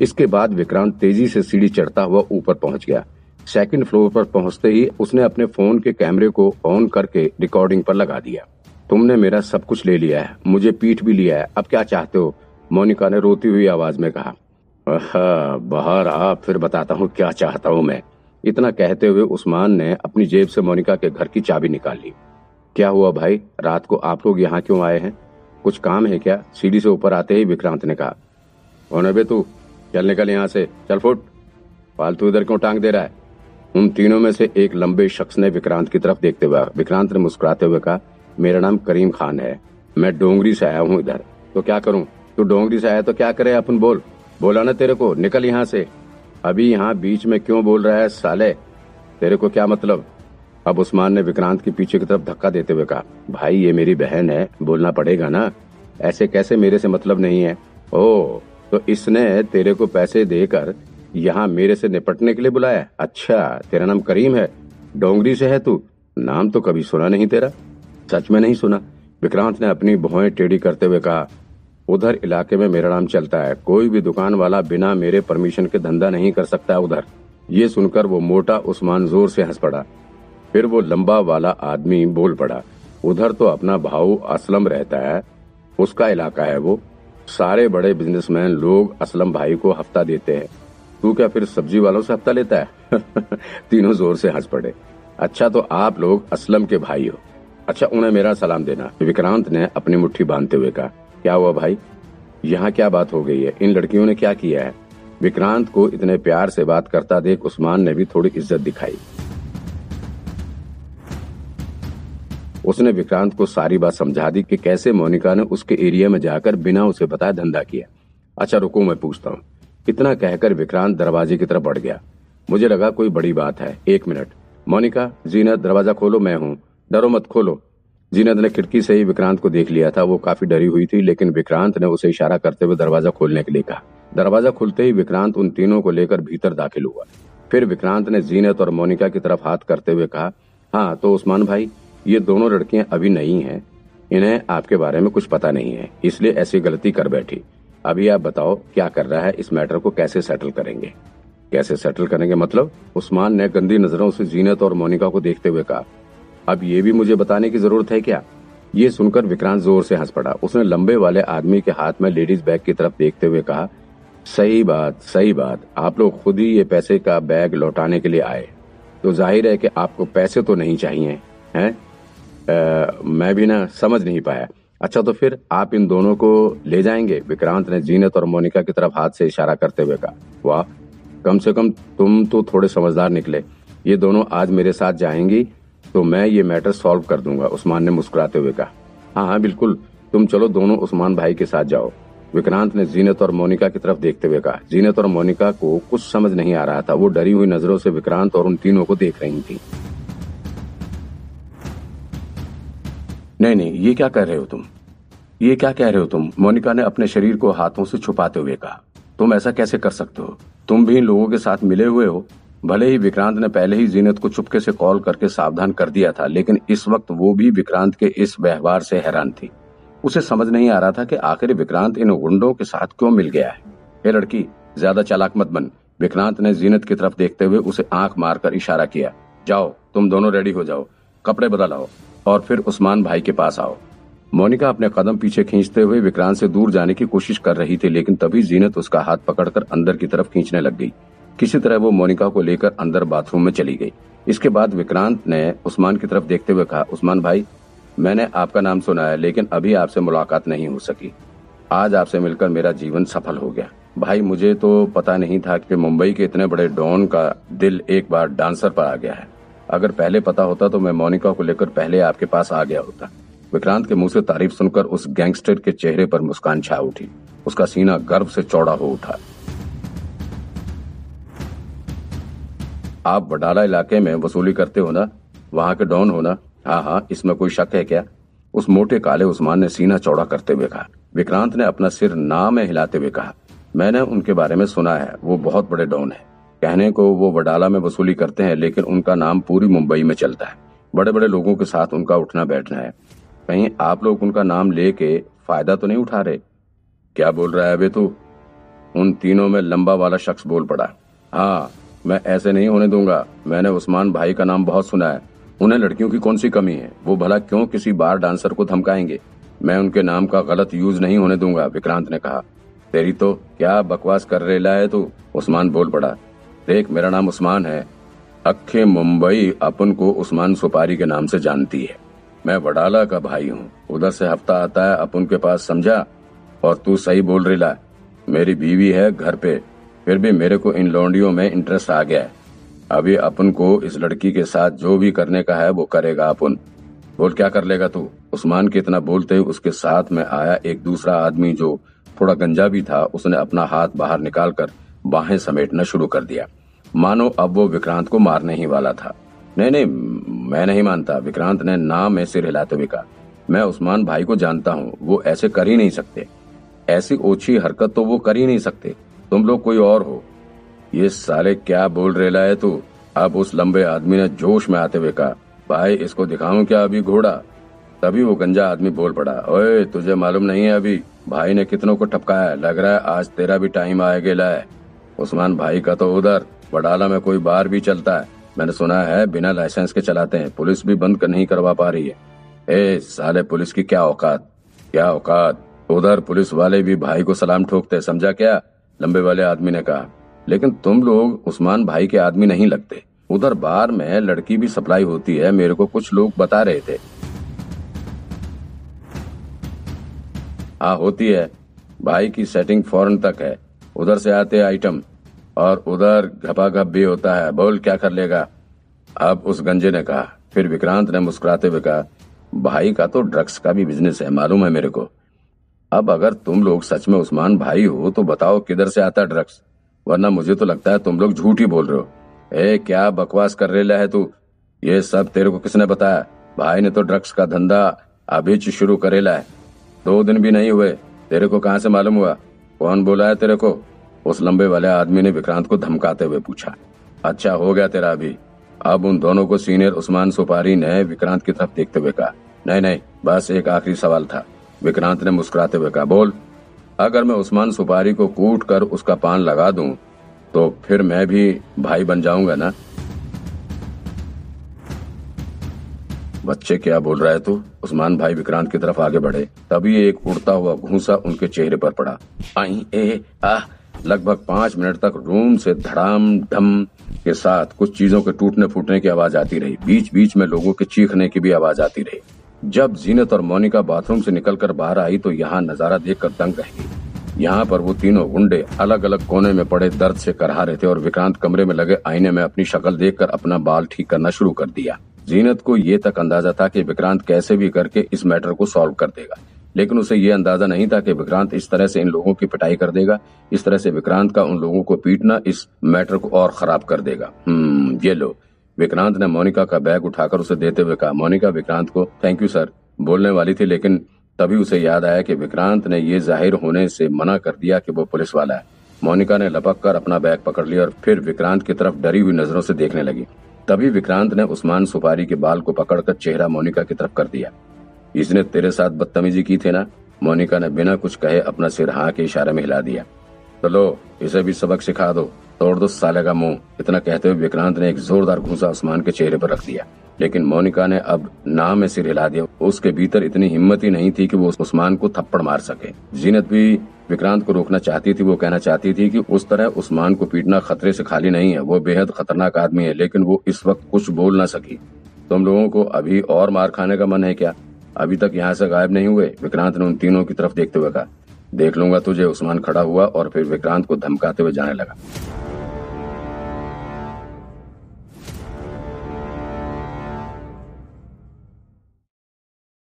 इसके बाद विक्रांत तेज़ी से सीढ़ी चढ़ता हुआ ऊपर पहुँच गया। सेकंड फ्लोर पर पहुँचते ही उसने अपने फ़ोन के कैमरे को ऑन करके रिकॉर्डिंग पर लगा दिया। तुमने मेरा सब कुछ ले लिया है, मुझे पीठ भी लिया है, अब क्या चाहते हो? मोनिका ने रोती हुई आवाज़ में कहा बाहर आ, फिर बताता हूँ क्या चाहता हूँ मैं। इतना कहते हुए उस्मान ने अपनी जेब से मोनिका के घर की चाबी निकाल ली। क्या हुआ भाई? रात को आप लोग यहाँ क्यों आए हैं? कुछ काम है क्या? सीढ़ी से ऊपर आते ही विक्रांत ने कहा तू चल निकल यहाँ से। चल फुट। फालतू इधर क्यों टांग दे रहा है? उन तीनों में से एक लंबे शख्स ने विक्रांत की तरफ़ देखते हुए विक्रांत ने मुस्कुराते हुए कहा, मेरा नाम करीम खान है। मैं डोंगरी से आया हूँ इधर। तो क्या करूँ? तू डोंगरी से आया तो क्या करे अपन बोल? बोला ना तेरे को, निकल यहाँ से। अभी यहाँ बीच में क्यों बोल रहा है साले? तेरे को क्या मतलब? अब उस्मान ने विक्रांत के पीछे की तरफ़ धक्का देते हुए कहा, भाई, ये मेरी बहन है, बोलना पड़ेगा ना। ऐसे कैसे मेरे से मतलब नहीं है? ओ तो इसने तेरे को पैसे देकर यहाँ मेरे से निपटने के लिए बुलाया। अच्छा तेरा नाम करीम है। डोंगरी से है तू। नाम तो कभी सुना नहीं तेरा। सच में नहीं सुना। विक्रांत ने अपनी भौएँ टेढ़ी करते हुए कहा, उधर इलाके में मेरा नाम चलता है। कोई भी दुकान वाला बिना मेरे परमिशन के धंधा नहीं कर सकता उधर। ये सुनकर वो मोटा उस्मान ज़ोर से हंस पड़ा। फिर वो लंबा वाला आदमी बोल पड़ा, उधर तो अपना भाऊ असलम रहता है। उसका इलाका है वो। सारे बड़े बिजनेसमैन लोग असलम भाई को हफ़्ता देते हैं। तू क्या फिर सब्ज़ी वालों से हफ़्ता लेता है? तीनों ज़ोर से हंस पड़े। अच्छा तो आप लोग असलम के भाई हो। अच्छा उन्हें मेरा सलाम देना। विक्रांत ने अपनी मुट्ठी बांधते हुए कहा, क्या हुआ भाई? यहाँ क्या बात हो गई है? इन लड़कियों ने क्या किया है? विक्रांत को इतने प्यार से बात करता देख उस्मान ने भी थोड़ी इज़्ज़त दिखाई। उसने विक्रांत को सारी बात समझा दी कि कैसे मोनिका ने उसके एरिया में जाकर बिना उसे बताए धंधा किया। अच्छा रुको, मैं पूछता हूँ। इतना कहकर विक्रांत दरवाजे की तरफ़ बढ़ गया। मुझे लगा कोई बड़ी बात है। एक मिनट। मोनिका, जीनत, दरवाज़ा खोलो, मैं हूँ। डरो मत, खोलो। जीनत ने खिड़की से ही विक्रांत को देख लिया था। वो काफ़ी डरी हुई थी, लेकिन विक्रांत ने उसे इशारा करते हुए दरवाज़ा खोलने के लिए कहा। दरवाज़ा खुलते ही विक्रांत उन तीनों को लेकर भीतर दाखिल हुआ। फिर विक्रांत ने जीनत और मोनिका की तरफ़ हाथ करते हुए कहा हाँ तो उस्मान भाई ये दोनों लड़कियाँ अभी नई हैं। इन्हें आपके बारे में कुछ पता नहीं है, इसलिए ऐसी गलती कर बैठी। अभी आप बताओ, क्या कर रहा है इस मैटर को कैसे सेटल करेंगे? कैसे सेटल करेंगे? मतलब उस्मान ने गंदी नज़रों से जीनत और मोनिका को देखते हुए कहा, अब ये भी मुझे बताने की ज़रूरत है क्या? ये सुनकर विक्रांत ज़ोर से हंस पड़ा। उसने लंबे वाले आदमी के हाथ में लेडीज़ बैग की तरफ़ देखते हुए कहा, सही बात सही बात। आप लोग खुद ही ये पैसे का बैग लौटाने के लिए आए। तो ज़ाहिर है कि आपको पैसे तो नहीं चाहिए, हैं? मैं भी ना समझ नहीं पाया। अच्छा तो फिर आप इन दोनों को ले जाएँगे? विक्रांत ने जीनत और मोनिका की तरफ़ हाथ से इशारा करते हुए कहा, वाह, कम से कम तुम तो थोड़े समझदार निकले। ये दोनों आज मेरे साथ जाएँगी तो मैं ये मैटर सॉल्व कर दूँगा, उस्मान ने मुस्कुराते हुए कहा। हाँ हाँ बिल्कुल। तुम चलो दोनों उस्मान भाई के साथ जाओ। विक्रांत ने जीनत और मोनिका की तरफ़ देखते हुए कहा। जीनत और मोनिका को कुछ समझ नहीं आ रहा था। वो डरी हुई नज़रों से विक्रांत और उन तीनों को देख रही थी। नहीं नहीं, ये क्या कह रहे हो तुम? ये क्या कह रहे हो तुम? मोनिका ने अपने शरीर को हाथों से छुपाते हुए कहा, तुम ऐसा कैसे कर सकते हो? तुम भी इन लोगों के साथ मिले हुए हो। भले ही विक्रांत ने पहले ही जीनत को चुपके से कॉल करके सावधान कर दिया था, लेकिन इस वक्त वो भी विक्रांत के इस व्यवहार से हैरान थी। उसे समझ नहीं आ रहा था कि आखिर विक्रांत इन गुंडों के साथ क्यों मिल गया है। हे लड़की, ज़्यादा चालाक मत बन। विक्रांत ने जीनत की तरफ़ देखते हुए उसे आँख मारकर इशारा किया, जाओ, तुम दोनों रेडी हो जाओ। कपड़े बदलाओ और फिर उस्मान भाई के पास आओ। मोनिका अपने कदम पीछे खींचते हुए विक्रांत से दूर जाने की कोशिश कर रही थी, लेकिन तभी जीनत उसका हाथ पकड़कर अंदर की तरफ़ खींचने लग गई। किसी तरह वो मोनिका को लेकर अंदर बाथरूम में चली गई। इसके बाद विक्रांत ने उस्मान की तरफ़ देखते हुए कहा, उस्मान भाई, मैंने आपका नाम सुना है, लेकिन अभी आपसे मुलाकात नहीं हो सकी। आज आपसे मिलकर मेरा जीवन सफल हो गया। भाई, मुझे तो पता नहीं था कि मुंबई के इतने बड़े डॉन का दिल एक बार डांसर पर आ गया है। अगर पहले पता होता तो मैं मोनिका को लेकर पहले आपके पास आ गया होता। विक्रांत के मुँह से तारीफ़ सुनकर उस गैंगस्टर के चेहरे पर मुस्कान छा उठी। उसका सीना गर्व से चौड़ा हो उठा। आप वडाला इलाके में वसूली करते हो ना? वहाँ के डॉन हो ना? हाँ हाँ इसमें कोई शक है क्या? उस मोटे काले उस्मान ने सीना चौड़ा करते हुए कहा। विक्रांत ने अपना सिर ना में हिलाते हुए कहा। मैंने उनके बारे में सुना है, वो बहुत बड़े डॉन है। कहने को वो वडाला में वसूली करते हैं, लेकिन उनका नाम पूरी मुंबई में चलता है। बड़े बड़े लोगों के साथ उनका उठना बैठना है। कहीं आप लोग उनका नाम लेके फ़ायदा तो नहीं उठा रहे? क्या बोल रहा है अबे तू? उन तीनों में लंबा वाला शख्स बोल पड़ा। हाँ मैं ऐसे नहीं होने दूँगा। मैंने उस्मान भाई का नाम बहुत सुना है। उन्हें लड़कियों की कौन सी कमी है? वो भला क्यों किसी बार डांसर को धमकाएँगे? मैं उनके नाम का गलत यूज़ नहीं होने दूँगा, विक्रांत ने कहा। तेरी तो क्या बकवास कर रेला है तू? उस्मान बोल पड़ा। देख, मेरा नाम उस्मान है। अखे मुंबई अपन को उस्मान सुपारी के नाम से जानती है। मैं वडाला का भाई हूँ। उधर से हफ़्ता आता है, अपन के पास समझा? और तू सही बोल रेला मेरी बीवी है घर पे, फिर भी मेरे को इन लौंडियों में इंटरेस्ट आ गया है। अभी अपन को इस लड़की के साथ जो भी करने का है, वो करेगा अपन। बोल, क्या कर लेगा तू? उस्मान के इतना बोलते ही उसके साथ में आया एक दूसरा आदमी जो थोड़ा गंजा भी था। उसने अपना हाथ बाहर निकालकर बाहें समेटना शुरू कर दिया। मानो अब वो विक्रांत को मारने ही वाला था। नहीं नहीं, मैं नहीं मानता। विक्रांत ने नाम में सिर हिलाते हुए कहा, मैं उस्मान भाई को जानता हूँ, वो ऐसे कर ही नहीं सकते। ऐसी ओछी हरकत तो वो कर ही नहीं सकते। तुम लोग कोई और हो। ये साले क्या बोल रेला है तू? अब उस लंबे आदमी ने जोश में आते हुए कहा, भाई, इसको दिखाऊँ क्या अभी घोड़ा? तभी वो गंजा आदमी बोल पड़ा, ओए, तुझे मालूम नहीं है अभी? भाई ने कितनों को ठपकाया लग रहा है आज तेरा भी टाइम आए गेला है। उस्मान भाई का तो उधर, बडाला में कोई बार भी चलता है। मैंने सुना है बिना लाइसेंस के चलाते हैं, पुलिस भी बंद नहीं करवा पा रही है। ए, साले पुलिस की क्या औकात? क्या औकात? उधर पुलिस वाले भी भाई को सलाम ठोकते समझा क्या? लंबे वाले आदमी ने कहा। लेकिन तुम लोग उस्मान भाई के आदमी नहीं लगते। उधर बार में लड़की भी सप्लाई होती है, मेरे को कुछ लोग बता रहे थे। हाँ होती है। भाई की सेटिंग फ़ौरन तक है। उधर से आते आइटम। और उधर घपाघप भी होता है। बोल, क्या कर लेगा? अब उस गंजे ने कहा। फिर विक्रांत ने मुस्कुराते हुए कहा, भाई का तो ड्रग्स का भी बिज़नेस है, मालूम है मेरे को। अब अगर तुम लोग सच में उस्मान भाई हो तो बताओ किधर से आता ड्रग्स? वरना मुझे तो लगता है तुम लोग झूठ ही बोल रहे हो। ए, क्या बकवास कर रहे है तू? ये सब तेरे को किसने बताया? भाई ने तो ड्रग्स का धंधा अभी शुरू करेला है। दो दिन भी नहीं हुए। तेरे को कहाँ से मालूम हुआ? कौन बोला है तेरे को? उस लंबे वाले आदमी ने विक्रांत को धमकाते हुए पूछा अच्छा हो गया तेरा अभी? अब उन दोनों को सीनियर उस्मान सुपारी ने विक्रांत की तरफ़ देखते हुए कहा, नहीं नहीं, बस एक आखिरी सवाल था। विक्रांत ने मुस्कुराते हुए कहा, बोल। अगर मैं उस्मान सुपारी को कूट कर उसका पान लगा दूँ तो फिर मैं भी भाई बन जाऊँगा ना? बच्चे, क्या बोल रहा है तू? उस्मान भाई विक्रांत की तरफ़ आगे बढ़े। तभी एक उड़ता हुआ घूसा उनके चेहरे पर पड़ा। आई, ए, आ लगभग पाँच मिनट तक रूम से धड़ाम ढम के साथ कुछ चीज़ों के टूटने फूटने की आवाज़ आती रही। बीच बीच में लोगों के चीखने की भी आवाज़ आती रही। जब जीनत और मोनिका बाथरूम से निकलकर बाहर आई तो यहाँ नज़ारा देखकर दंग रह गई। यहाँ पर वो तीनों गुंडे अलग अलग कोने में पड़े दर्द से करहा रहे थे और विक्रांत कमरे में लगे आईने में अपनी शक्ल देखकर अपना बाल ठीक करना शुरू कर दिया। जीनत को ये तक अंदाज़ा था कि विक्रांत कैसे भी करके इस मैटर को सॉल्व कर देगा। लेकिन उसे ये अंदाज़ा नहीं था कि विक्रांत इस तरह से इन लोगों की पिटाई कर देगा, इस तरह से विक्रांत का उन लोगों को पीटना इस मैटर को और खराब कर देगा। हम्म ये लो। विक्रांत ने मोनिका का बैग उठाकर उसे देते हुए कहा, मोनिका, विक्रांत को थैंक यू सर बोलने वाली थी, लेकिन तभी उसे याद आया कि विक्रांत ने ये ज़ाहिर होने से मना कर दिया कि वो पुलिस वाला है। मोनिका ने लपक कर अपना बैग पकड़ लिया और फिर विक्रांत की तरफ़ डरी हुई नज़रों से देखने लगी। तभी विक्रांत ने उस्मान सुपारी के बाल को पकड़कर चेहरा मोनिका की तरफ़ कर दिया। इसने तेरे साथ बदतमीजी की थी ना? मोनिका ने बिना कुछ कहे अपना सिर हाँ के इशारे में हिला दिया। तो लो, इसे भी सबक सिखा दो। तोड़ दो साले का मुँह। इतना कहते हुए विक्रांत ने एक जोरदार घूसा उस्मान के चेहरे पर रख दिया। लेकिन मोनिका ने अब नाम में सिर हिला दिया। उसके भीतर इतनी हिम्मत ही नहीं थी कि वो उस्मान को थप्पड़ मार सके। जीनत भी विक्रांत को रोकना चाहती थी, वो कहना चाहती थी कि उस तरह उस्मान को पीटना खतरे से खाली नहीं है। वो बेहद खतरनाक आदमी है, लेकिन वो इस वक्त कुछ बोल ना सकी। तुम लोगों को अभी और मार खाने का मन है क्या? अभी तक यहाँ से गायब नहीं हुए। विक्रांत ने उन तीनों की तरफ़ देखते हुए कहा, देख लूँगा तुझे। उस्मान खड़ा हुआ और फिर विक्रांत को धमकाते हुए जाने लगा।